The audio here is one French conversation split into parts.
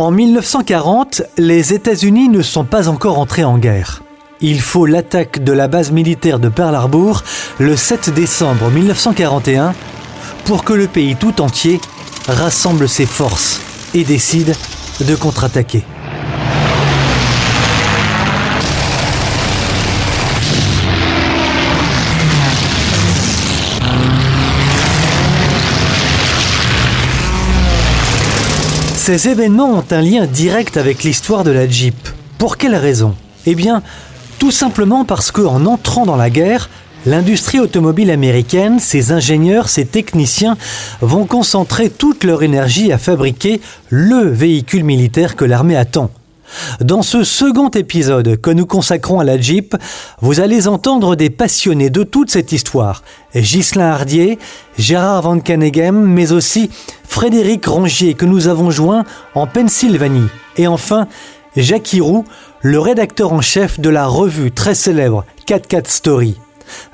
En 1940, les États-Unis ne sont pas encore entrés en guerre. Il faut l'attaque de la base militaire de Pearl Harbor le 7 décembre 1941 pour que le pays tout entier rassemble ses forces et décide de contre-attaquer. Ces événements ont un lien direct avec l'histoire de la Jeep. Pour quelle raison? Eh bien, tout simplement parce qu'en entrant dans la guerre, l'industrie automobile américaine, ses ingénieurs, ses techniciens vont concentrer toute leur énergie à fabriquer le véhicule militaire que l'armée attend. Dans ce second épisode que nous consacrons à la Jeep, vous allez entendre des passionnés de toute cette histoire. Ghislain Hardier, Gérard Van Caneghem, mais aussi Frédéric Rongier que nous avons joint en Pennsylvanie. Et enfin, Jacques Roux, le rédacteur en chef de la revue très célèbre 44 Story.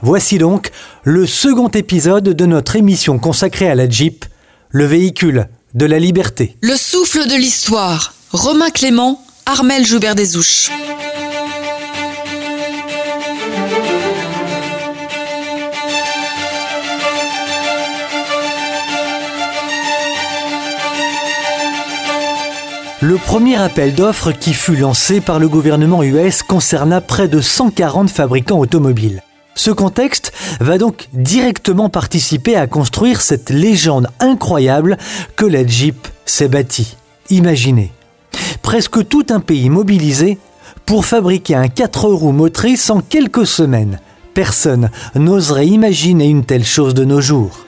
Voici donc le second épisode de notre émission consacrée à la Jeep, le véhicule de la liberté. Le souffle de l'histoire. Romain Clément, Armel Joubert Desouches. Le premier appel d'offres qui fut lancé par le gouvernement US concerna près de 140 fabricants automobiles. Ce contexte va donc directement participer à construire cette légende incroyable que la Jeep s'est bâtie. Imaginez, presque tout un pays mobilisé pour fabriquer un 4 roues motrices en quelques semaines. Personne n'oserait imaginer une telle chose de nos jours.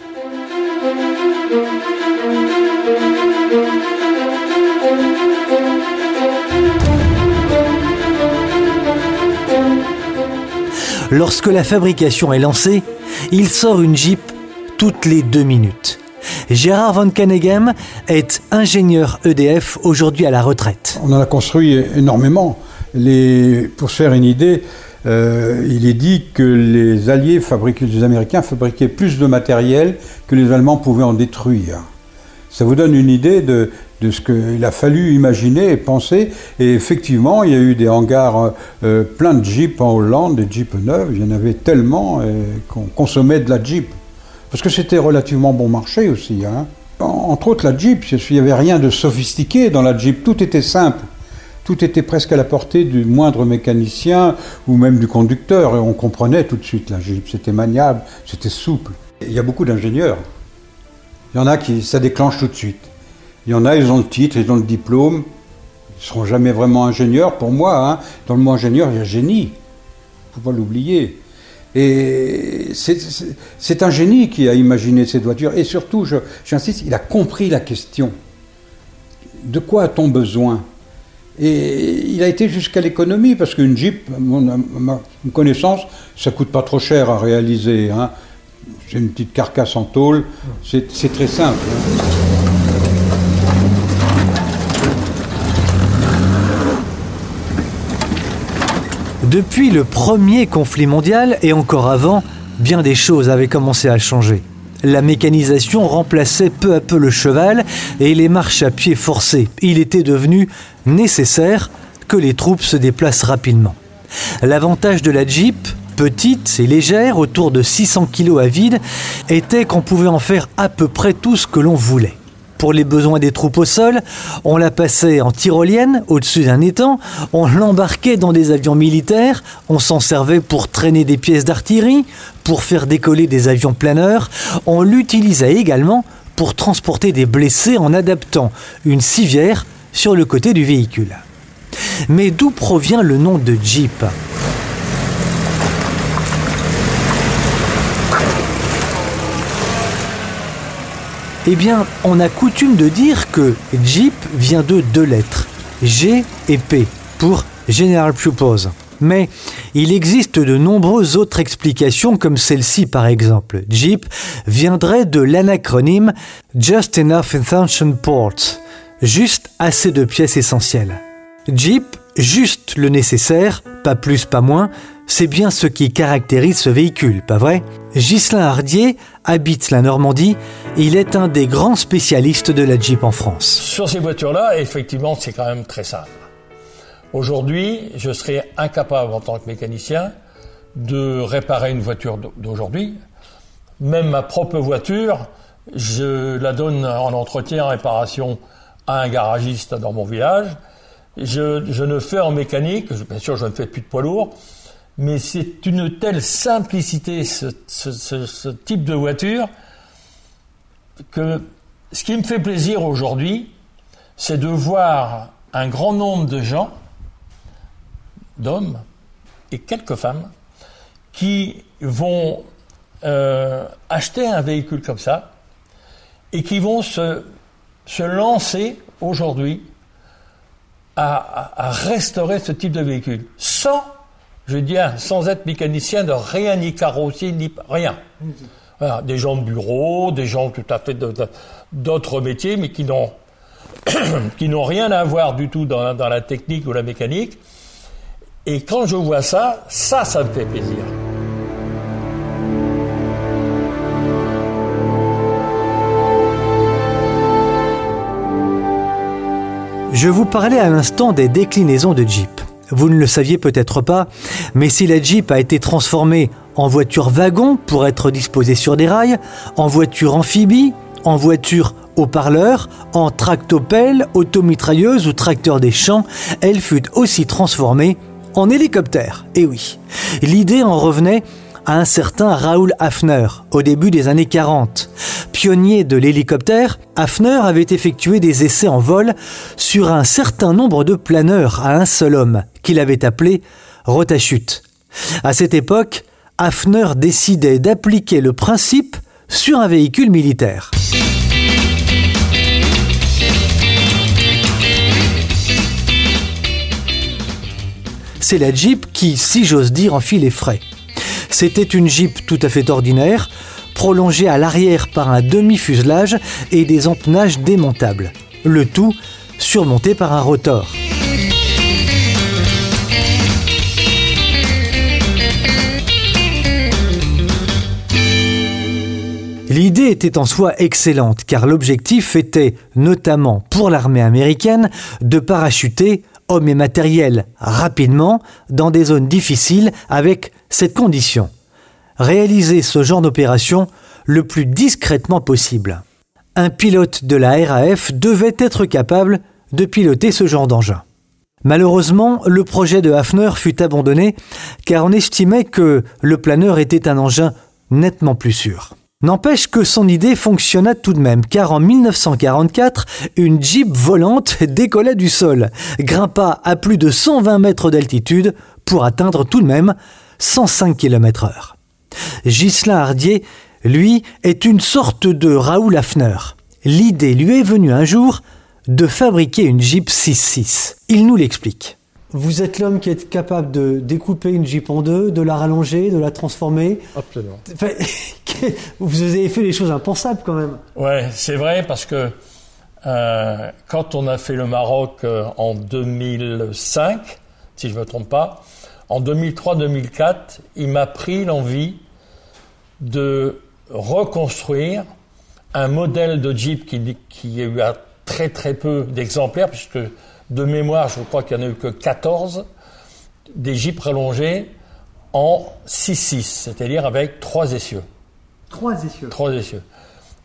Lorsque la fabrication est lancée, il sort une Jeep toutes les deux minutes. Gérard Van Caneghem est ingénieur EDF aujourd'hui à la retraite. On en a construit énormément. Pour se faire une idée, euh, il est dit que les Alliés, fabriquaient, les Américains fabriquaient plus de matériel que les Allemands pouvaient en détruire. Ça vous donne une idée de, ce qu'il a fallu imaginer et penser. Et effectivement, il y a eu des hangars euh, pleins de Jeeps en Hollande, des Jeeps neufs. Il y en avait tellement euh, qu'on consommait de la Jeep. Parce que c'était relativement bon marché aussi. Hein. Entre autres, la Jeep, il n'y avait rien de sophistiqué dans la Jeep. Tout était simple. Tout était presque à la portée du moindre mécanicien ou même du conducteur. Et on comprenait tout de suite la Jeep. C'était maniable, c'était souple. Il y a beaucoup d'ingénieurs. Il y en a qui, ça déclenche tout de suite. Il y en a, ils ont le titre, ils ont le diplôme. Ils ne seront jamais vraiment ingénieurs. Pour moi, hein. dans le mot ingénieur, il y a génie. Il ne faut pas l'oublier. Et c'est un génie qui a imaginé cette voiture. Et surtout, j'insiste, il a compris la question. De quoi a-t-on besoin? Et il a été jusqu'à l'économie, parce qu'une Jeep, à ma connaissance, ça coûte pas trop cher à réaliser. Hein. C'est une petite carcasse en tôle, c'est très simple. Hein. Depuis le premier conflit mondial et encore avant, bien des choses avaient commencé à changer. La mécanisation remplaçait peu à peu le cheval et les marches à pied forcées. Il était devenu nécessaire que les troupes se déplacent rapidement. L'avantage de la Jeep, petite et légère, autour de 600 kg à vide, était qu'on pouvait en faire à peu près tout ce que l'on voulait pour les besoins des troupes au sol, on la passait en tyrolienne au-dessus d'un étang, on l'embarquait dans des avions militaires, on s'en servait pour traîner des pièces d'artillerie, pour faire décoller des avions planeurs, on l'utilisait également pour transporter des blessés en adaptant une civière sur le côté du véhicule. Mais d'où provient le nom de Jeep? Eh bien, on a coutume de dire que Jeep vient de deux lettres, G et P, pour General Purpose. Mais il existe de nombreuses autres explications comme celle-ci par exemple. Jeep viendrait de l'anacronyme Just Enough Intention Ports, juste assez de pièces essentielles. Jeep, juste le nécessaire, pas plus, pas moins, C'est bien ce qui caractérise ce véhicule, pas vrai? Ghislain Hardier habite la Normandie et il est un des grands spécialistes de la Jeep en France. Sur ces voitures-là, effectivement, c'est quand même très simple. Aujourd'hui, je serais incapable en tant que mécanicien de réparer une voiture d'aujourd'hui. Même ma propre voiture, je la donne en entretien, en réparation à un garagiste dans mon village. Je, je ne fais en mécanique, bien sûr je ne fais plus de poids lourd, mais c'est une telle simplicité, ce, type de voiture, que ce qui me fait plaisir aujourd'hui, c'est de voir un grand nombre de gens, d'hommes et quelques femmes, qui vont euh, acheter un véhicule comme ça et qui vont se, se lancer aujourd'hui à, à, restaurer ce type de véhicule sans je veux dire, sans être mécanicien de rien, ni carrossier, ni rien. des gens de bureau, des gens tout à fait d'autres métiers, mais qui n'ont qui n'ont rien à voir du tout dans, dans, la technique ou la mécanique. Et quand je vois ça, ça, ça me fait plaisir. Je vous parlais à l'instant des déclinaisons de Jeep. Vous ne le saviez peut-être pas, mais si la Jeep a été transformée en voiture wagon pour être disposée sur des rails, en voiture amphibie, en voiture haut-parleur, en tractopelle, automitrailleuse ou tracteur des champs, elle fut aussi transformée en hélicoptère. Et oui, l'idée en revenait à un certain Raoul Hafner au début des années 40. Pionnier de l'hélicoptère, Hafner avait effectué des essais en vol sur un certain nombre de planeurs à un seul homme, qu'il avait appelé Rotachute. À cette époque, Hafner décidait d'appliquer le principe sur un véhicule militaire. C'est la Jeep qui, si j'ose dire, en fit les frais. C'était une Jeep tout à fait ordinaire, prolongée à l'arrière par un demi-fuselage et des empenages démontables. Le tout surmonté par un rotor. L'idée était en soi excellente car l'objectif était, notamment pour l'armée américaine, de parachuter hommes et matériel rapidement dans des zones difficiles avec cette condition. Réaliser ce genre d'opération le plus discrètement possible. Un pilote de la RAF devait être capable de piloter ce genre d'engin. Malheureusement, le projet de Hafner fut abandonné car on estimait que le planeur était un engin nettement plus sûr. N'empêche que son idée fonctionna tout de même, car en 1944, une Jeep volante décolla du sol, grimpa à plus de 120 mètres d'altitude pour atteindre tout de même 105 km heure. Ghislain Hardier, lui, est une sorte de Raoul Hafner. L'idée lui est venue un jour de fabriquer une Jeep 6.6. Il nous l'explique. Vous êtes l'homme qui est capable de découper une Jeep en deux, de la rallonger, de la transformer. Absolument. vous avez fait des choses impensables quand même. Ouais, c'est vrai parce que euh, quand on a fait le Maroc euh, en 2005, si je ne me trompe pas, en 2003-2004, il m'a pris l'envie de reconstruire un modèle de Jeep qui, qui a eu très très peu d'exemplaires, puisque de mémoire, je crois qu'il n'y en a eu que 14, des Jeeps rallongés en 6-6, c'est-à-dire avec trois essieux. Trois essieux Trois essieux.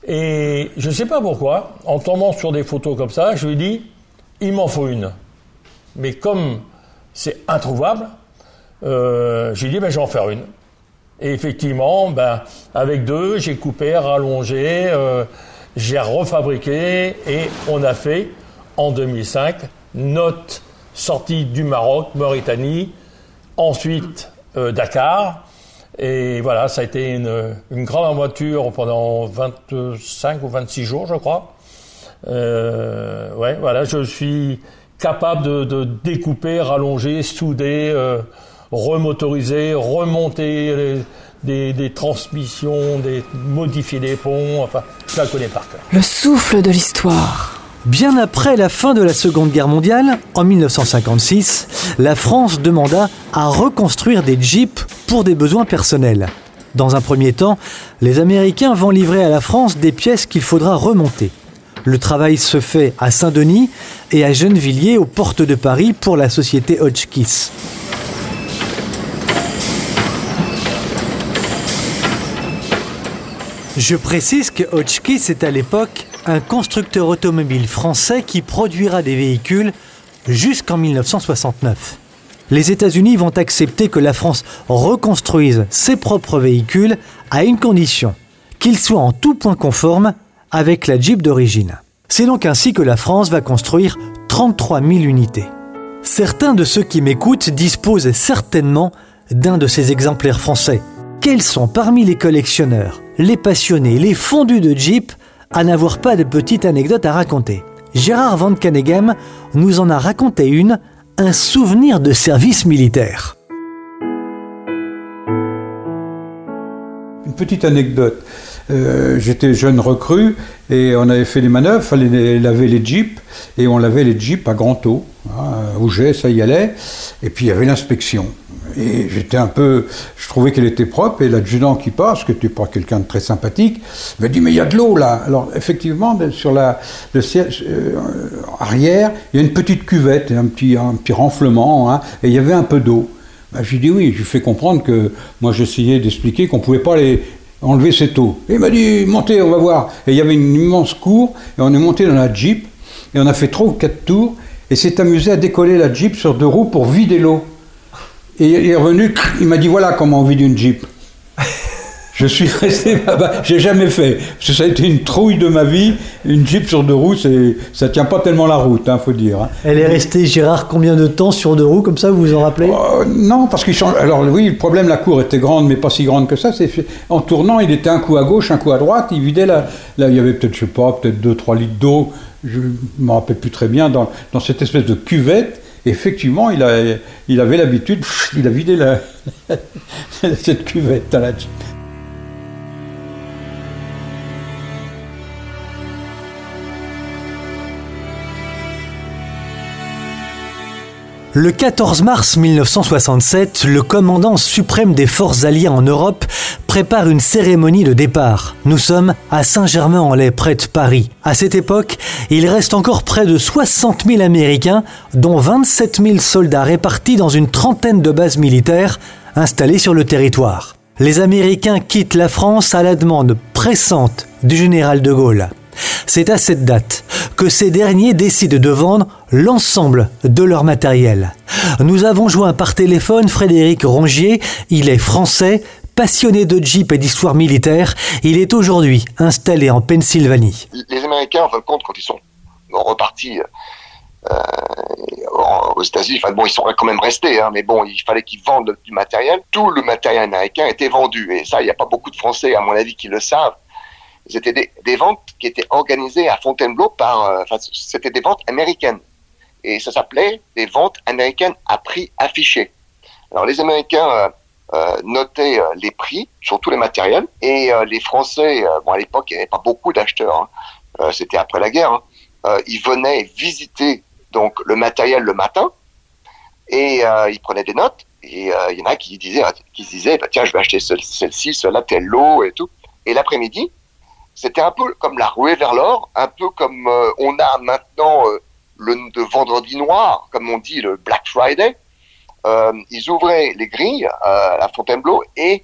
Et je ne sais pas pourquoi, en tombant sur des photos comme ça, je lui dis, il m'en faut une. Mais comme c'est introuvable, euh, j'ai dit, ben, je vais en faire une. Et effectivement, ben, avec deux, j'ai coupé, rallongé, euh, j'ai refabriqué et on a fait en 2005 notre sortie du Maroc, Mauritanie, ensuite euh, Dakar. Et voilà, ça a été une, grande voiture pendant 25 ou 26 jours, je crois. Euh, ouais, voilà, je suis capable de, découper, rallonger, souder, euh, remotoriser, remonter des, transmissions, des, modifier des ponts, enfin, je la connais par cœur. Le souffle de l'histoire. Bien après la fin de la Seconde Guerre mondiale, en 1956, la France demanda à reconstruire des Jeeps pour des besoins personnels. Dans un premier temps, les Américains vont livrer à la France des pièces qu'il faudra remonter. Le travail se fait à Saint-Denis et à Gennevilliers aux portes de Paris pour la société Hotchkiss. Je précise que Hotchkiss est à l'époque un constructeur automobile français qui produira des véhicules jusqu'en 1969. Les États-Unis vont accepter que la France reconstruise ses propres véhicules à une condition, qu'ils soient en tout point conformes avec la Jeep d'origine. C'est donc ainsi que la France va construire 33 000 unités. Certains de ceux qui m'écoutent disposent certainement d'un de ces exemplaires français. Quels sont parmi les collectionneurs, les passionnés, les fondus de Jeep à n'avoir pas de petite anecdote à raconter Gérard Van Caneghem nous en a raconté une, un souvenir de service militaire. Une petite anecdote. Euh, j'étais jeune recrue et on avait fait des manœuvres, fallait laver les jeeps et on lavait les jeeps à grand eau. Hein, j'ai, ça y allait. Et puis il y avait l'inspection. Et j'étais un peu. Je trouvais qu'elle était propre et l'adjudant qui passe, qui n'était pas quelqu'un de très sympathique, m'a dit Mais il y a de l'eau là Alors effectivement, sur la, le siège euh, arrière, il y a une petite cuvette, un petit, un petit renflement, hein, et il y avait un peu d'eau. Ben, j'ai dit oui, je lui fais comprendre que moi j'essayais d'expliquer qu'on ne pouvait pas les, enlever cette eau. Et il m'a dit, montez, on va voir. Et il y avait une immense cour, et on est monté dans la Jeep, et on a fait trois ou quatre tours, et s'est amusé à décoller la Jeep sur deux roues pour vider l'eau. Et il est revenu, il m'a dit, voilà comment on vide une Jeep. Je suis resté là-bas, j'ai jamais fait. Parce que ça a été une trouille de ma vie. Une Jeep sur deux roues, ça tient pas tellement la route, hein, faut dire. Hein. Elle est restée, Gérard, combien de temps sur deux roues, comme ça, vous vous en rappelez? Euh, Non, parce qu'il change. Alors oui, le problème, la cour était grande, mais pas si grande que ça. C'est en tournant, il était un coup à gauche, un coup à droite. Il vidait la. Là, il y avait peut-être, je sais pas, peut-être 2-3 litres d'eau. Je me rappelle plus très bien dans, dans cette espèce de cuvette effectivement, il, a, il avait l'habitude, il a vidé cette cuvette la Le 14 mars 1967, le commandant suprême des forces alliées en Europe prépare une cérémonie de départ. Nous sommes à Saint-Germain-en-Laye, près de Paris. À cette époque, il reste encore près de 60 000 Américains, dont 27 000 soldats répartis dans une trentaine de bases militaires installées sur le territoire. Les Américains quittent la France à la demande pressante du général de Gaulle. C'est à cette date que ces derniers décident de vendre l'ensemble de leur matériel. Nous avons joint par téléphone Frédéric Rongier, il est français, passionné de Jeep et d'histoire militaire, il est aujourd'hui installé en Pennsylvanie. Les Américains, en fin de compte, quand ils sont repartis euh, aux États-Unis, bon, ils sont quand même restés, hein, mais bon, il fallait qu'ils vendent du matériel. Tout le matériel américain était vendu, et ça, il n'y a pas beaucoup de Français, à mon avis, qui le savent c'était des, ventes qui étaient organisées à Fontainebleau par, euh, enfin, c'était des ventes américaines. Et ça s'appelait des ventes américaines à prix affiché. Alors les Américains euh, euh notaient les prix sur tous les matériels et les Français, bon à l'époque il n'y avait pas beaucoup d'acheteurs, hein. c'était après la guerre, hein. ils venaient visiter donc le matériel le matin et ils prenaient des notes et il y en a qui disaient, qui disaient bah, tiens je vais acheter celle-ci, celle-là, tel lot et tout. Et l'après-midi, c'était un peu comme la ruée vers l'or, un peu comme euh, on a maintenant euh, le vendredi noir, comme on dit le Black Friday. Euh, ils ouvraient les grilles à Fontainebleau et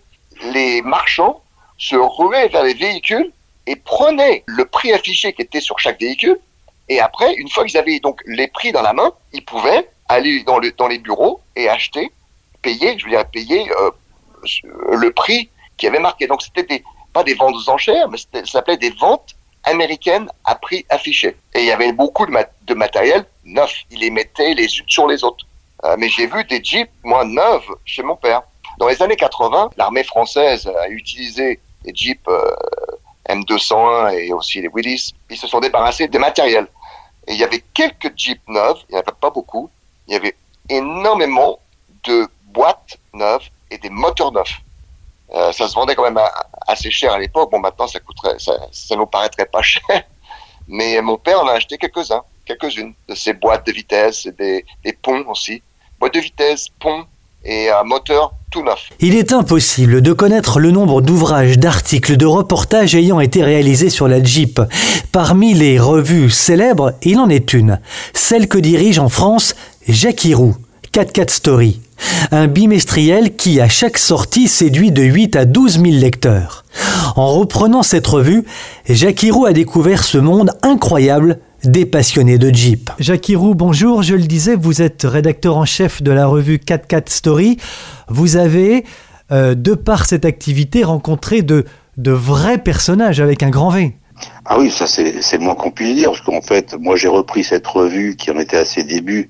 les marchands se ruaient vers les véhicules et prenaient le prix affiché qui était sur chaque véhicule. Et après, une fois qu'ils avaient donc les prix dans la main, ils pouvaient aller dans, dans les bureaux et acheter, payer, je veux dire payer le prix qui avait marqué. Donc c'était des, pas des ventes aux enchères, mais ça s'appelait des ventes américaines à prix affiché. Et il y avait beaucoup de, matériel neuf. Ils les mettaient les unes sur les autres. Euh, mais j'ai vu des Jeeps, moi, neufs chez mon père. Dans les années 80, l'armée française a utilisé les Jeeps euh, M201 et aussi les Willys. Ils se sont débarrassés des matériels. Et il y avait quelques Jeeps neufs, il n'y en avait pas beaucoup. Il y avait énormément de boîtes neuves et des moteurs neufs. Euh, ça se vendait quand même assez cher à l'époque. Bon, maintenant, ça coûterait, ça, ça nous paraîtrait pas cher. Mais mon père en a acheté quelques-uns, quelques-unes de ces boîtes de vitesse, des, des ponts aussi. Boîte de vitesse, pont et un moteur tout neuf. Il est impossible de connaître le nombre d'ouvrages, d'articles, de reportages ayant été réalisés sur la Jeep. Parmi les revues célèbres, il en est une, celle que dirige en France Jackie Roux, 4 Story. Un bimestriel qui, à chaque sortie, séduit de 8 à 12 000 lecteurs. En reprenant cette revue, Jackie Roux a découvert ce monde incroyable des passionnés de Jeep. Jackie Roux, bonjour. Je le disais, vous êtes rédacteur en chef de la revue 44 Story. Vous avez, euh, de par cette activité, rencontré de, de vrais personnages avec un grand V. Ah oui, ça c'est le moins qu'on puisse dire, parce qu'en fait, moi j'ai repris cette revue qui en était à ses débuts,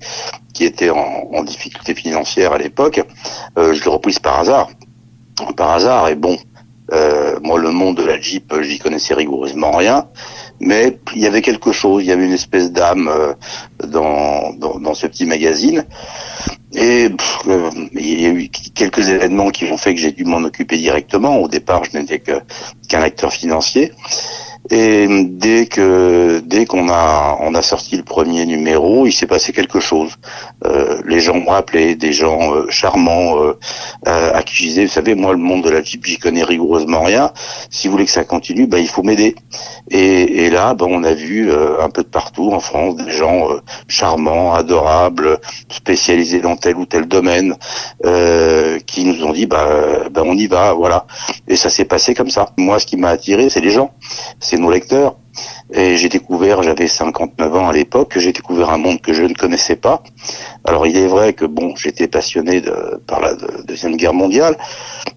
qui était en, en difficulté financière à l'époque. Euh, je l'ai reprise par hasard. Par hasard, et bon, euh, moi le monde de la Jeep, j'y connaissais rigoureusement rien mais il y avait quelque chose, il y avait une espèce d'âme euh, dans, dans, dans, ce petit magazine. Et euh, il y a eu quelques événements qui ont fait que j'ai dû m'en occuper directement. Au départ, je n'étais qu'un acteur financier. Et dès que dès qu'on a on a sorti le premier numéro, il s'est passé quelque chose. Euh, les gens m'ont appelé, des gens euh, charmants euh, euh, vous savez, moi le monde de la Jeep, j'y connais rigoureusement rien. Si vous voulez que ça continue, ben il faut m'aider. Et, et, là, ben on a vu un peu de partout en France des gens charmants, adorables, spécialisés dans tel ou tel domaine, qui nous ont dit, ben, ben on y va, voilà. Et ça s'est passé comme ça. Moi, ce qui m'a attiré, c'est les gens nos lecteurs. Et j'ai découvert, j'avais 59 ans à l'époque, j'ai découvert un monde que je ne connaissais pas. Alors il est vrai que bon, j'étais passionné de, par la deuxième guerre mondiale,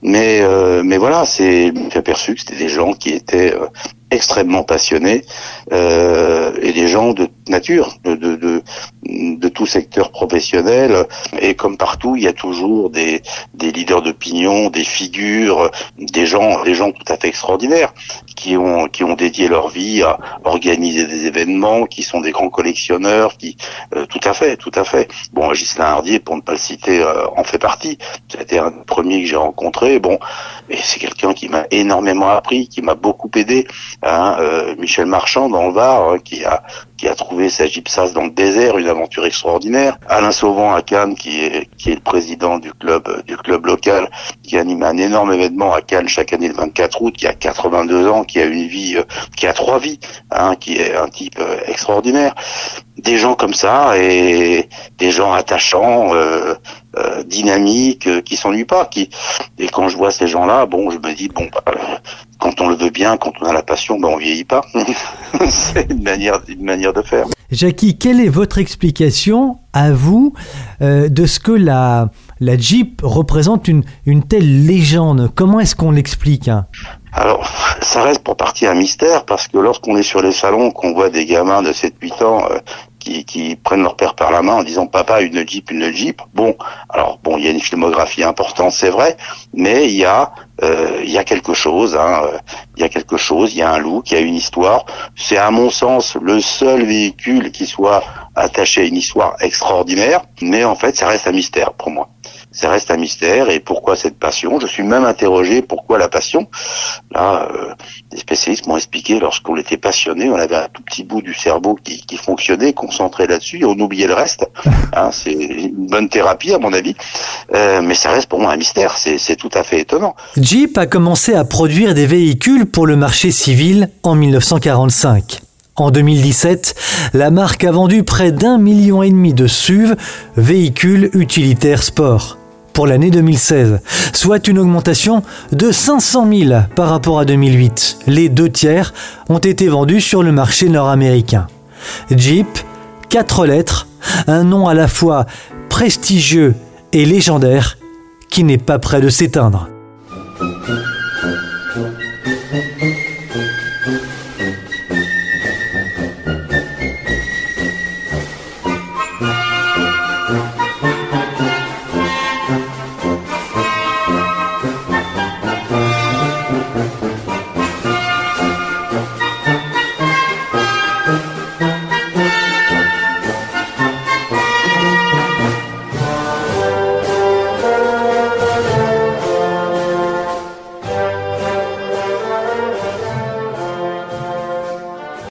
mais euh, mais voilà, c'est, j'ai aperçu que c'était des gens qui étaient euh, extrêmement passionnés euh, et des gens de nature, de, de, de, de, tout secteur professionnel. Et comme partout, il y a toujours des, des leaders d'opinion, des figures, des gens, des gens tout à fait extraordinaires qui ont qui ont dédié leur vie à organiser des événements, qui sont des grands collectionneurs, qui euh, tout à fait, tout à fait. Bon, Gislain Hardier, pour ne pas le citer, euh, en fait partie. C'était un premier que j'ai rencontré. Bon, et c'est quelqu'un qui m'a énormément appris, qui m'a beaucoup aidé. Hein, euh, Michel Marchand dans le Var, hein, qui a qui a trouvé sa gypsas dans le désert, une aventure extraordinaire. Alain Sauvant à Cannes, qui est qui est le président du club du club local, qui anime un énorme événement à Cannes chaque année le 24 août, qui a 82 ans, qui a une vie, euh, qui a trois vies, hein, qui est un type euh, extraordinaire. Des gens comme ça et des gens attachants, euh, euh dynamiques, qui s'ennuient pas. Qui et quand je vois ces gens-là, bon, je me dis bon, bah, quand on le veut bien, quand on a la passion, ben on vieillit pas. c'est une manière, une manière de faire. Jackie, quelle est votre explication à vous euh, de ce que la, la Jeep représente une, une telle légende? Comment est-ce qu'on l'explique hein? Alors, ça reste pour partie un mystère parce que lorsqu'on est sur les salons, qu'on voit des gamins de 7-8 ans euh, qui, prennent leur père par la main en disant papa une Jeep, une Jeep. Bon, alors bon, il y a une filmographie importante, c'est vrai, mais il y a euh, il y a quelque chose, hein, euh, il y a quelque chose, il y a un look, il y a une histoire. C'est à mon sens le seul véhicule qui soit attaché à une histoire extraordinaire, mais en fait ça reste un mystère pour moi ça reste un mystère. Et pourquoi cette passion? Je suis même interrogé pourquoi la passion? Là, euh, des spécialistes m'ont expliqué lorsqu'on était passionné, on avait un tout petit bout du cerveau qui, qui fonctionnait, concentré là-dessus, et on oubliait le reste. Hein, c'est une bonne thérapie à mon avis, euh, mais ça reste pour moi un mystère. C'est tout à fait étonnant. Jeep a commencé à produire des véhicules pour le marché civil en 1945. En 2017, la marque a vendu près d'un million et demi de SUV, véhicules utilitaires sport pour l'année 2016, soit une augmentation de 500 000 par rapport à 2008. Les deux tiers ont été vendus sur le marché nord-américain. Jeep, quatre lettres, un nom à la fois prestigieux et légendaire qui n'est pas prêt de s'éteindre. Thank you.